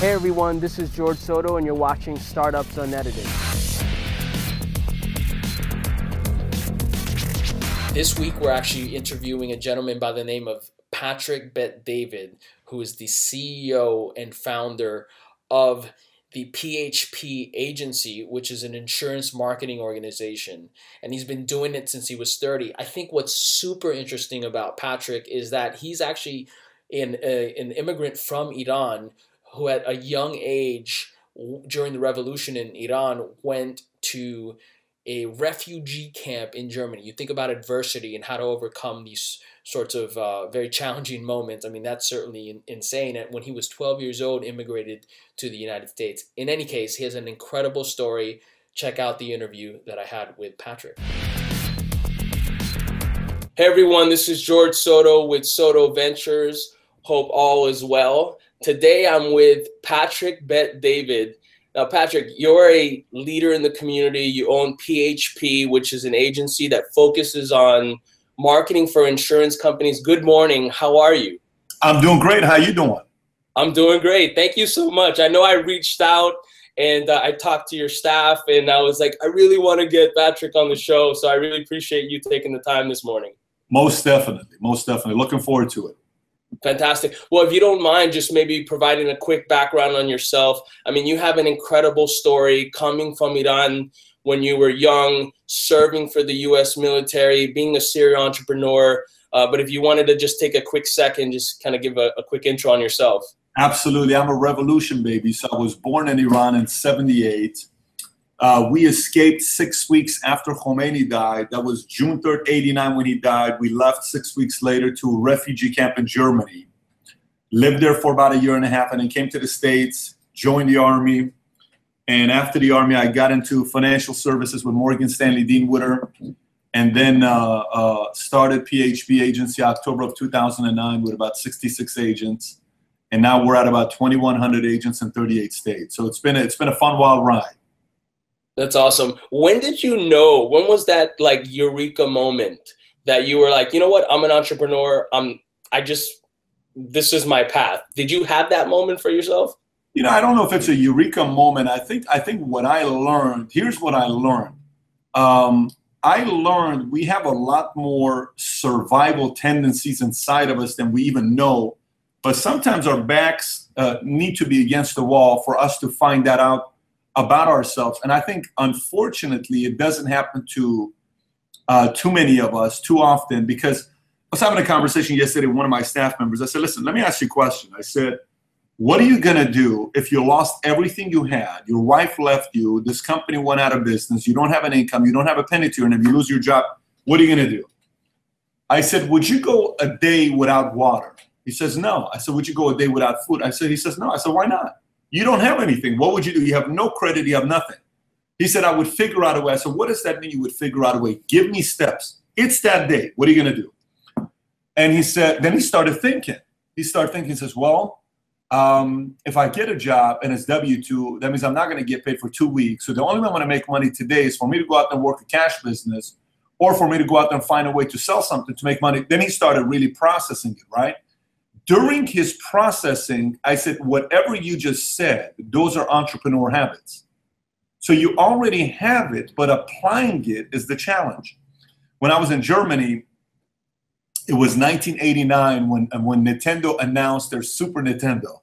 Hey everyone, this is George Soto, and you're watching Startups Unedited. This week, we're actually interviewing a gentleman by the name of Patrick Bet David, who is the CEO and founder of the PHP agency, which is an insurance marketing organization. And he's been doing it since he was 30. I think what's super interesting about Patrick is that he's actually an, uh, an immigrant from Iran who, at a young age, during the revolution in Iran, went to a refugee camp in Germany. You think about adversity and how to overcome these sorts of uh, very challenging moments. I mean, that's certainly insane. And when he was 12 years old, immigrated to the United States. In any case, he has an incredible story. Check out the interview that I had with Patrick. Hey everyone, this is George Soto with Soto Ventures. Hope all is well. Today I'm with Patrick Bet David. Now, Patrick, you're a leader in the community. You own PHP, which is an agency that focuses on marketing for insurance companies. Good morning. How are you? I'm doing great. How are you doing? I'm doing great. Thank you so much. I know I reached out and uh, I talked to your staff, and I was like, I really want to get Patrick on the show. So I really appreciate you taking the time this morning. Most definitely. Most definitely. Looking forward to it. Fantastic. Well, if you don't mind, just maybe providing a quick background on yourself. I mean, you have an incredible story coming from Iran when you were young, serving for the U.S. military, being a serial entrepreneur. Uh, but if you wanted to just take a quick second, just kind of give a, a quick intro on yourself. Absolutely. I'm a revolution baby. So I was born in Iran in 78. Uh, we escaped six weeks after Khomeini died. That was June 3rd, 89 when he died. We left six weeks later to a refugee camp in Germany. Lived there for about a year and a half and then came to the States, joined the Army, and after the Army, I got into financial services with Morgan Stanley Dean Witter, and then uh, uh, started PHP agency October of 2009 with about 66 agents, and now we're at about 2,100 agents in 38 states. So it's been a, it's been a fun wild ride. That's awesome. When did you know? When was that like eureka moment that you were like, you know what? I'm an entrepreneur. I'm. I just. This is my path. Did you have that moment for yourself? you know, I don't know if it's a eureka moment. I think I think what I learned. Here's what I learned. Um, I learned we have a lot more survival tendencies inside of us than we even know. But sometimes our backs uh, need to be against the wall for us to find that out about ourselves. And I think, unfortunately, it doesn't happen to uh, too many of us too often because I was having a conversation yesterday with one of my staff members. I said, listen, let me ask you a question. I said, what are you going to do if you lost everything you had? Your wife left you, this company went out of business, you don't have an income, you don't have a penny to earn, if you lose your job, what are you going to do? I said, Would you go a day without water? He says, No. I said, Would you go a day without food? I said, He says, No. I said, Why not? You don't have anything. What would you do? You have no credit, you have nothing. He said, I would figure out a way. I said, What does that mean you would figure out a way? Give me steps. It's that day. What are you going to do? And he said, Then he started thinking. He started thinking, he says, Well, um, if I get a job and it's W 2, that means I'm not going to get paid for two weeks. So the only way I'm going to make money today is for me to go out and work a cash business or for me to go out and find a way to sell something to make money. Then he started really processing it, right? During his processing, I said, whatever you just said, those are entrepreneur habits. So you already have it, but applying it is the challenge. When I was in Germany, it was 1989 when when Nintendo announced their Super Nintendo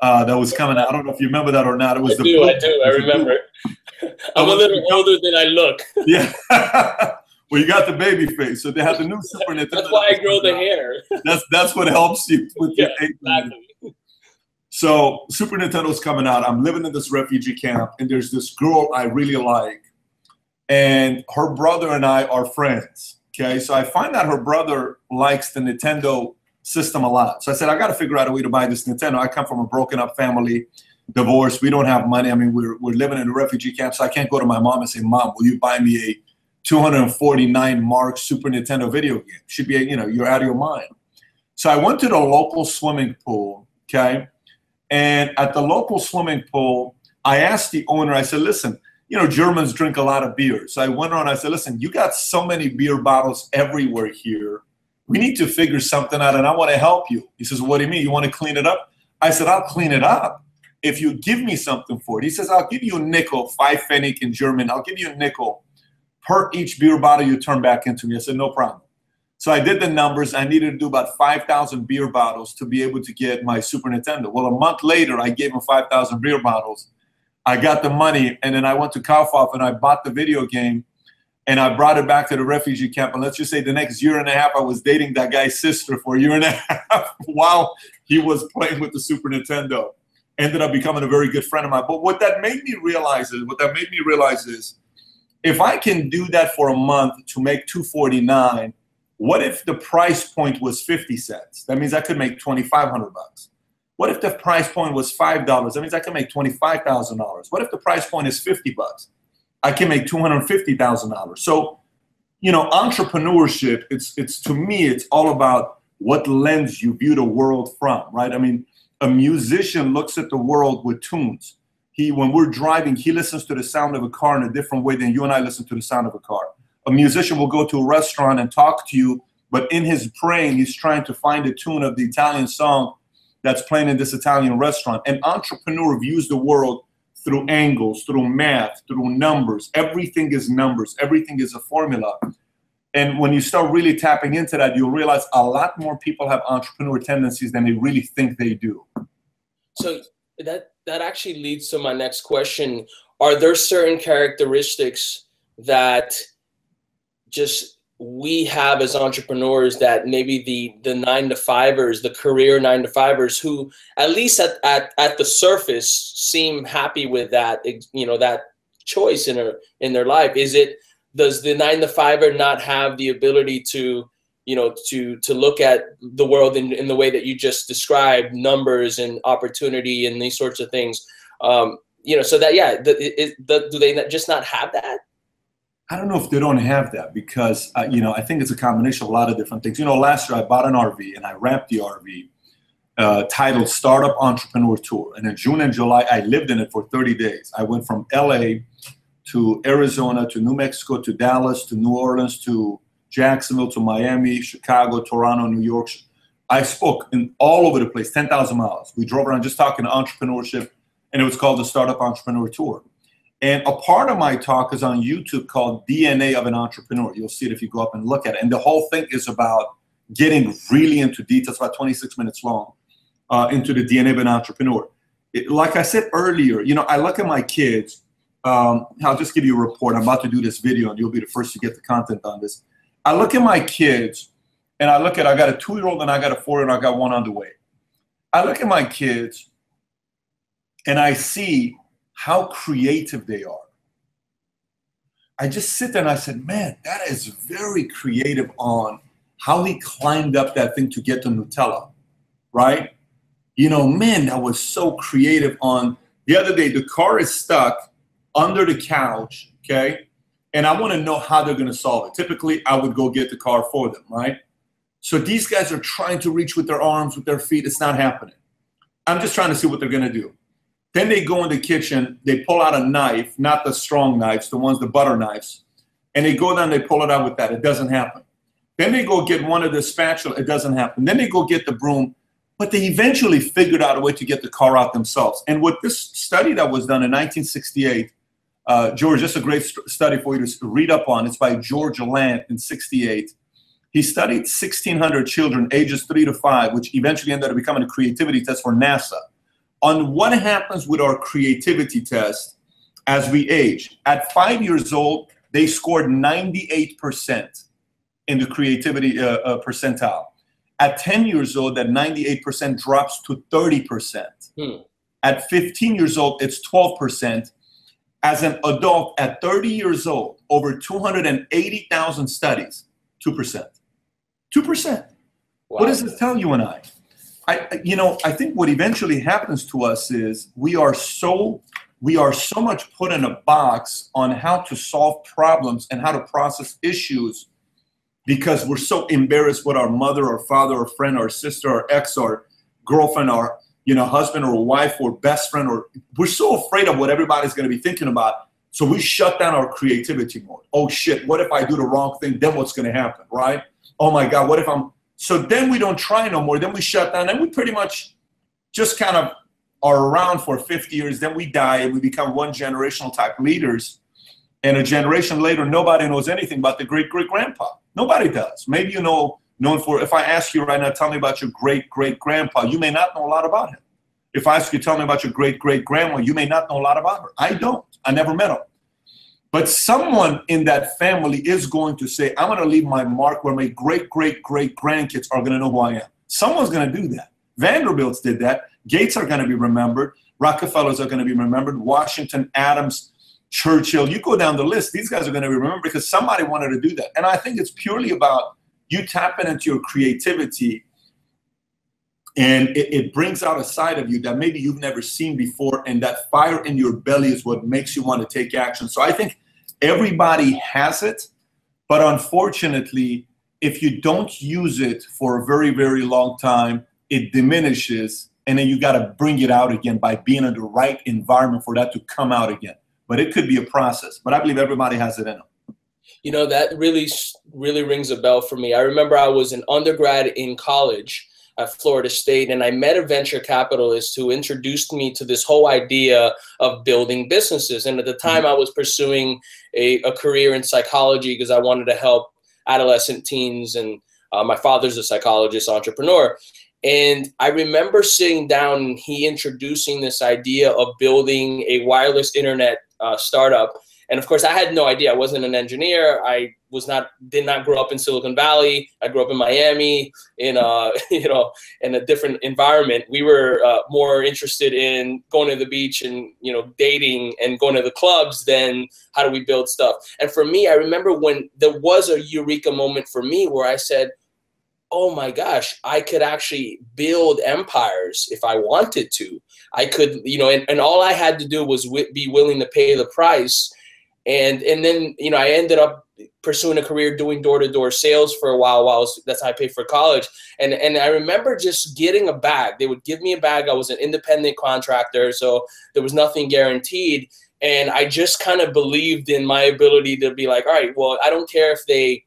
uh, that was coming out. I don't know if you remember that or not. It was I the do, I do, I remember. I'm a little older than I look. Yeah. well, you got the baby face, so they have the new Super Nintendo. That's why I grow the hair. That's that's what helps you with yeah, your exactly. So Super Nintendo's coming out. I'm living in this refugee camp, and there's this girl I really like, and her brother and I are friends. Okay, so I find that her brother likes the Nintendo system a lot. So I said, I got to figure out a way to buy this Nintendo. I come from a broken up family, divorced. We don't have money. I mean, we're, we're living in a refugee camp, so I can't go to my mom and say, Mom, will you buy me a 249 mark Super Nintendo video game? Should be, you know, you're out of your mind. So I went to the local swimming pool, okay? And at the local swimming pool, I asked the owner, I said, listen, you know, Germans drink a lot of beer. So I went on, I said, listen, you got so many beer bottles everywhere here. We need to figure something out and I want to help you. He says, what do you mean? You want to clean it up? I said, I'll clean it up. if you give me something for it. He says, I'll give you a nickel, five Pfennig in German. I'll give you a nickel per each beer bottle you turn back into me. I said, no problem. So I did the numbers. I needed to do about 5,000 beer bottles to be able to get my Super Nintendo. Well, a month later, I gave him 5,000 beer bottles. I got the money, and then I went to Kaufhof and I bought the video game and I brought it back to the refugee camp. And let's just say the next year and a half, I was dating that guy's sister for a year and a half while he was playing with the Super Nintendo. Ended up becoming a very good friend of mine. But what that made me realize is, what that made me realize is, if I can do that for a month to make 249, what if the price point was 50 cents? That means I could make 2,500 bucks. What if the price point was five dollars? That means I can make twenty-five thousand dollars. What if the price point is fifty bucks? I can make two hundred fifty thousand dollars. So, you know, entrepreneurship. It's it's to me, it's all about what lens you view the world from, right? I mean, a musician looks at the world with tunes. He, when we're driving, he listens to the sound of a car in a different way than you and I listen to the sound of a car. A musician will go to a restaurant and talk to you, but in his brain, he's trying to find a tune of the Italian song that's playing in this Italian restaurant. An entrepreneur views the world through angles, through math, through numbers. Everything is numbers, everything is a formula. And when you start really tapping into that, you'll realize a lot more people have entrepreneur tendencies than they really think they do. So that that actually leads to my next question. Are there certain characteristics that just we have as entrepreneurs that maybe the the nine to fivers the career nine to fivers who at least at, at, at the surface seem happy with that you know that choice in their in their life is it does the nine to fiver not have the ability to you know to to look at the world in, in the way that you just described numbers and opportunity and these sorts of things um, you know so that yeah the, it, the, do they just not have that I don't know if they don't have that because uh, you know I think it's a combination of a lot of different things. You know, last year I bought an RV and I ramped the RV uh, titled Startup Entrepreneur Tour, and in June and July I lived in it for 30 days. I went from LA to Arizona to New Mexico to Dallas to New Orleans to Jacksonville to Miami, Chicago, Toronto, New York. I spoke in all over the place, 10,000 miles. We drove around just talking entrepreneurship, and it was called the Startup Entrepreneur Tour. And a part of my talk is on YouTube called DNA of an Entrepreneur. You'll see it if you go up and look at it. And the whole thing is about getting really into details, about 26 minutes long, uh, into the DNA of an entrepreneur. It, like I said earlier, you know, I look at my kids. Um, I'll just give you a report. I'm about to do this video, and you'll be the first to get the content on this. I look at my kids, and I look at I got a two-year-old and I got a four-year-old, and I got one on the way. I look at my kids, and I see how creative they are. I just sit there and I said, man, that is very creative on how he climbed up that thing to get to Nutella, right? You know, man, that was so creative on the other day, the car is stuck under the couch, okay? And I want to know how they're going to solve it. Typically, I would go get the car for them, right? So these guys are trying to reach with their arms, with their feet. It's not happening. I'm just trying to see what they're going to do. Then they go in the kitchen, they pull out a knife, not the strong knives, the ones, the butter knives, and they go down, they pull it out with that. It doesn't happen. Then they go get one of the spatula, it doesn't happen. Then they go get the broom, but they eventually figured out a way to get the car out themselves. And with this study that was done in 1968, uh, George, just a great st- study for you to read up on. It's by George Land in 68. He studied 1,600 children ages three to five, which eventually ended up becoming a creativity test for NASA on what happens with our creativity test as we age. At five years old, they scored 98% in the creativity uh, uh, percentile. At 10 years old, that 98% drops to 30%. Hmm. At 15 years old, it's 12%. As an adult at 30 years old, over 280,000 studies, 2%. 2%. Wow. What does this tell you and I? I, you know, I think what eventually happens to us is we are so we are so much put in a box on how to solve problems and how to process issues because we're so embarrassed what our mother or father or friend or sister or ex or girlfriend or you know husband or wife or best friend or we're so afraid of what everybody's going to be thinking about so we shut down our creativity mode oh shit what if i do the wrong thing then what's going to happen right oh my god what if i'm so then we don't try no more. Then we shut down and we pretty much just kind of are around for 50 years, then we die and we become one generational type leaders. And a generation later, nobody knows anything about the great great grandpa. Nobody does. Maybe you know, known for, if I ask you right now, tell me about your great great grandpa, you may not know a lot about him. If I ask you, tell me about your great great grandma, you may not know a lot about her. I don't. I never met him. But someone in that family is going to say, I'm going to leave my mark where my great great great grandkids are going to know who I am. Someone's going to do that. Vanderbilt's did that. Gates are going to be remembered. Rockefellers are going to be remembered. Washington, Adams, Churchill. You go down the list, these guys are going to be remembered because somebody wanted to do that. And I think it's purely about you tap into your creativity and it, it, brings out a side of you that maybe you've never seen before and that fire in your belly is what makes you want to take action. So i think everybody has it but unfortunately if you don't use it for a very very long time it diminishes and then you got to bring it out again by being in the right environment for that to come out again. But it could be a process but i believe everybody has it in them you know that really really rings a bell for me i remember i was an undergrad in college at Florida State, and I met a venture capitalist who introduced me to this whole idea of building businesses. And at the time, mm-hmm. I was pursuing a, a career in psychology because I wanted to help adolescent teens, and uh, my father's a psychologist, entrepreneur. And I remember sitting down and he introducing this idea of building a wireless internet uh, startup and of course, I had no idea. I wasn't an engineer. I was not did not grow up in Silicon Valley. I grew up in Miami in a you know in a different environment. We were uh, more interested in going to the beach and you know dating and going to the clubs than how do we build stuff. And for me, I remember when there was a eureka moment for me where I said, "Oh my gosh, I could actually build empires if I wanted to. I could you know, and, and all I had to do was w- be willing to pay the price." And and then you know I ended up pursuing a career doing door to door sales for a while. While was, that's how I paid for college, and and I remember just getting a bag. They would give me a bag. I was an independent contractor, so there was nothing guaranteed, and I just kind of believed in my ability to be like, all right, well, I don't care if they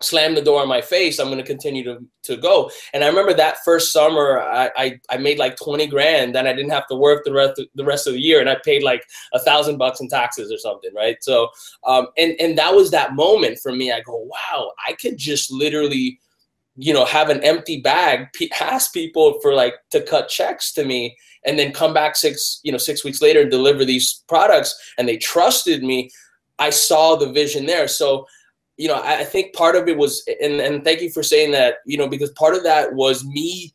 slam the door in my face i'm going to continue to, to go. And i remember that first summer I, I, I made like 20 grand then i didn't have to work the rest of, the rest of the year and i paid like a thousand bucks in taxes or something right? So um, and and that was that moment for me. I go wow i could just literally you know have an empty bag ask people for like to cut checks to me and then come back six you know six weeks later and deliver these products and they trusted me. I saw the vision there. So you know, I, think part of it was, and, and thank you for saying that, you know, because part of that was me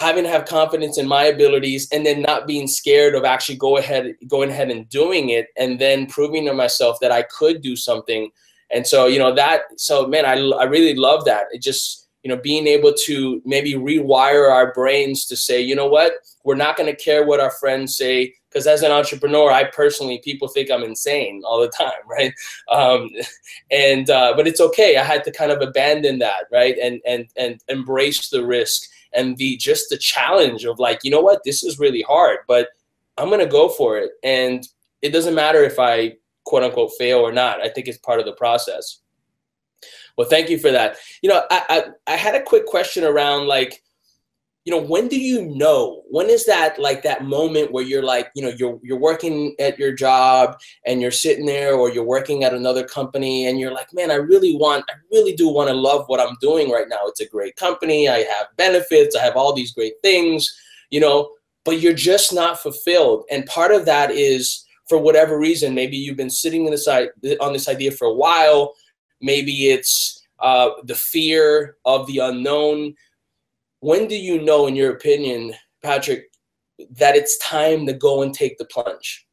having to have confidence in my abilities and then not being scared of actually go ahead going ahead and doing it and then proving to myself that I could do something. And so, you know, that so man, I, I really love that. It just, you know, being able to maybe rewire our brains to say, you know what, we're not going to care what our friends say because as an entrepreneur, I personally people think I'm insane all the time, right? Um, and uh, but it's okay. I had to kind of abandon that, right, and and and embrace the risk and the just the challenge of like, you know what, this is really hard, but I'm gonna go for it, and it doesn't matter if I quote unquote fail or not. I think it's part of the process. Well, thank you for that. You know, I, I, I had a quick question around like you know when do you know? When is that like that moment where you're like you know you're you're working at your job and you're sitting there or you're working at another company and you're like man i really want i really do want to love what i'm doing right now. It's a great company. I have benefits. I have all these great things you know? But you're just not fulfilled. And part of that is for whatever reason maybe you've been sitting in this on this idea for a while. Maybe it's uh, the fear of the unknown when do you know, in your opinion, Patrick, that it's time to go and take the plunge?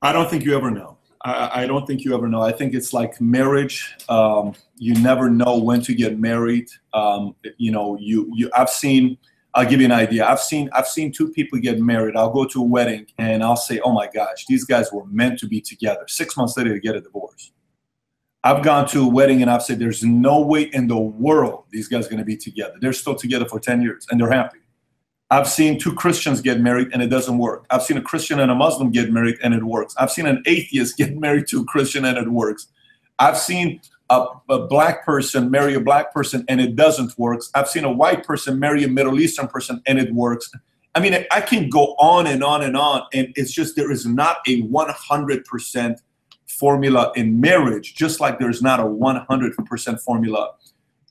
I don't think you ever know. I, I don't think you ever know. I think it's like marriage. Um, you never know when to get married. Um, you know, you you. I've seen. I'll give you an idea. I've seen I've seen two people get married. I'll go to a wedding and I'll say, "Oh my gosh, these guys were meant to be together." Six months later, they get a divorce. I've gone to a wedding and I've said, there's no way in the world these guys are going to be together. They're still together for 10 years and they're happy. I've seen two Christians get married and it doesn't work. I've seen a Christian and a Muslim get married and it works. I've seen an atheist get married to a Christian and it works. I've seen a, a black person marry a black person and it doesn't work. I've seen a white person marry a Middle Eastern person and it works. I mean, I can go on and on and on, and it's just there is not a 100% formula in marriage, just like there's not a 100% formula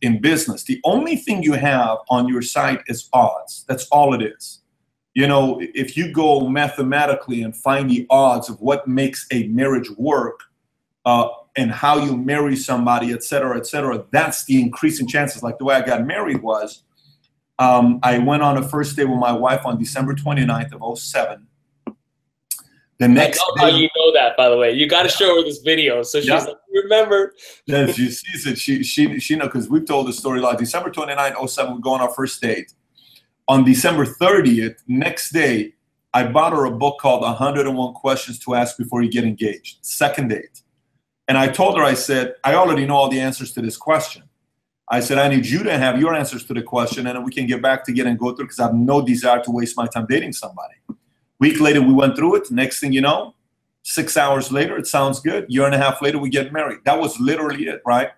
in business. The only thing you have on your side is odds. That's all it is. You know, if you go mathematically and find the odds of what makes a marriage work uh, and how you marry somebody, et cetera, et cetera, that's the increasing chances. Like the way I got married was um, I went on a first date with my wife on December 29th of 07. The next I day, you know that, by the way. You got to show her this video, so she's yeah. like, "Remember?" Yeah, she sees it. She she she know because we've told the story like December 29th, 07, we go on our first date. On December 30th, next day, I bought her a book called 101 Questions to Ask Before You Get Engaged. Second date, and I told her, I said, I already know all the answers to this question. I said, I need you to have your answers to the question, and then we can get back to get and go through because I have no desire to waste my time dating somebody. Week later, we went through it. Next thing you know, six hours later, it sounds good. Year and a half later, we get married. That was literally it, right?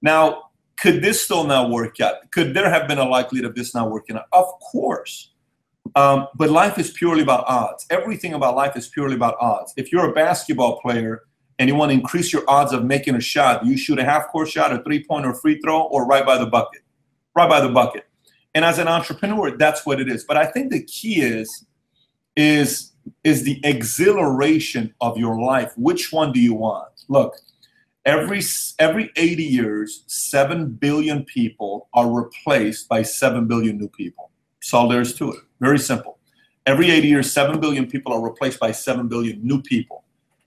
Now, could this still not work out? Could there have been a likelihood of this not working out? Of course. Um, but life is purely about odds. Everything about life is purely about odds. If you're a basketball player and you want to increase your odds of making a shot, you shoot a half court shot, a three point or free throw, or right by the bucket. Right by the bucket. And as an entrepreneur, that's what it is. But I think the key is, is, is the exhilaration of your life. Which one do you want? Look, every every 80 years, 7 billion people are replaced by 7 billion new people. That's all there is to it. Very simple. Every 80 years, 7 billion people are replaced by 7 billion new people.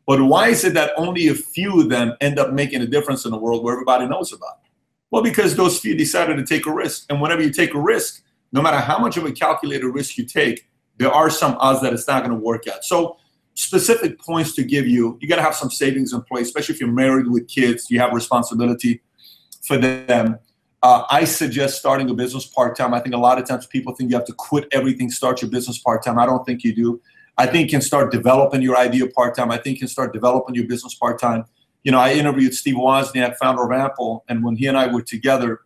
But why is it that only a few of them end up making a difference in the world where everybody knows about it? Well, because those few decided to take a risk. And whenever you take a risk, no matter how much of a calculated risk you take, there are some odds that it's not going to work out. So, specific points to give you you got to have some savings in place, especially if you're married with kids, you have responsibility for them. Uh, I suggest starting a business part time. I think a lot of times people think you have to quit everything, start your business part time. I don't think you do. I think you can start developing your idea part time. I think you can start developing your business part time. You know, I interviewed Steve Wozniak, founder of Apple, and when he and I were together,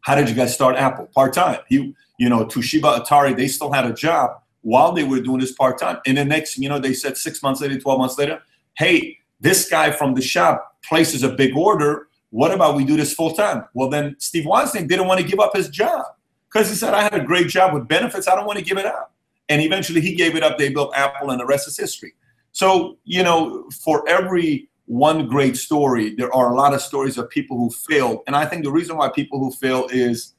how did you guys start Apple part time? He, you know, Toshiba, Atari, they still had a job while they were doing this part time. And the next, you know, they said six months later, twelve months later, hey, this guy from the shop places a big order. What about we do this full time? Well, then Steve Wozniak didn't want to give up his job because he said, I had a great job with benefits. I don't want to give it up. And eventually he gave it up. They built Apple, and the rest is history. So, you know, for every one great story, there are a lot of stories of people who failed. And I think the reason why people who fail is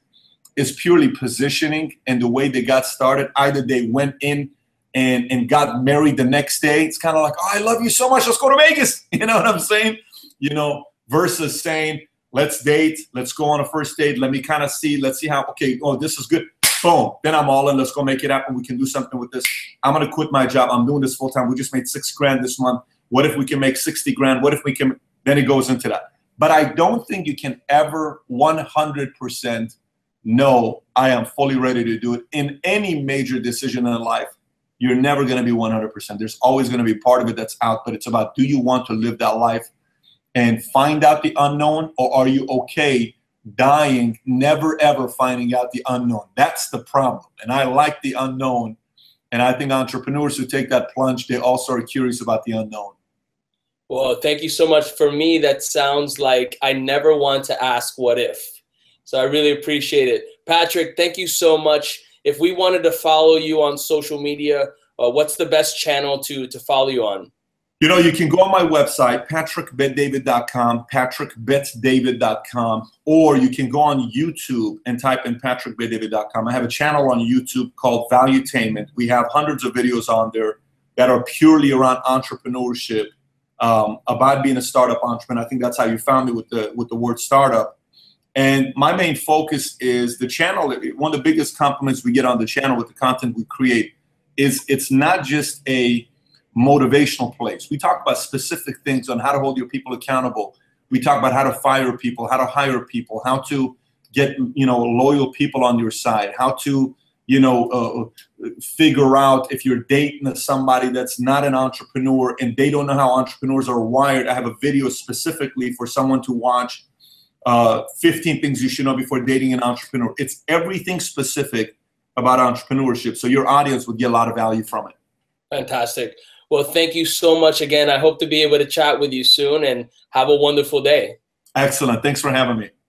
is purely positioning and the way they got started. Either they went in and, and got married the next day. It's kind of like, oh, I love you so much. Let's go to Vegas. You know what I'm saying? You know, versus saying, let's date, let's go on a first date. Let me kind of see, let's see how, okay, oh, this is good boom, then I'm all in. Let's go make it happen. We can do something with this. I'm gonna quit my job. I'm doing this full time. We just made six grand this month. What if we can make 60 grand? What if we can? Then it goes into that. But I don't think you can ever 100% know I am fully ready to do it in any major decision in life. You're never going to be 100%. There's always going to be part of it that's out, but it's about do you want to live that life and find out the unknown, or are you okay dying, never ever finding out the unknown. That's the problem. And I like the unknown. And I think entrepreneurs who take that plunge, they also are curious about the unknown. Well, thank you so much. For me, that sounds like I never want to ask what if. So I really appreciate it. Patrick, thank you so much. If we wanted to follow you on social media, uh, what's the best channel to, to follow you on? You know, you can go on my website, patrickbetdavid.com, patrickbetdavid.com, or you can go on YouTube and type in patrickbetdavid.com. I have a channel on YouTube called Valuetainment. We have hundreds of videos on there that are purely around entrepreneurship, um, about being a startup entrepreneur. I think that's how you found me with the with the word startup. And my main focus is the channel. One of the biggest compliments we get on the channel with the content we create is it's not just a motivational place. We talk about specific things on how to hold your people accountable. We talk about how to fire people, how to hire people, how to get you know loyal people on your side, how to you know uh, figure out if you're dating somebody that's not an entrepreneur and they don't know how entrepreneurs are wired. I have a video specifically for someone to watch. Uh, 15 things you should know before dating an entrepreneur. It's everything specific about entrepreneurship. So your audience would get a lot of value from it. Fantastic. Well, thank you so much again. I hope to be able to chat with you soon and have a wonderful day. Excellent. Thanks for having me.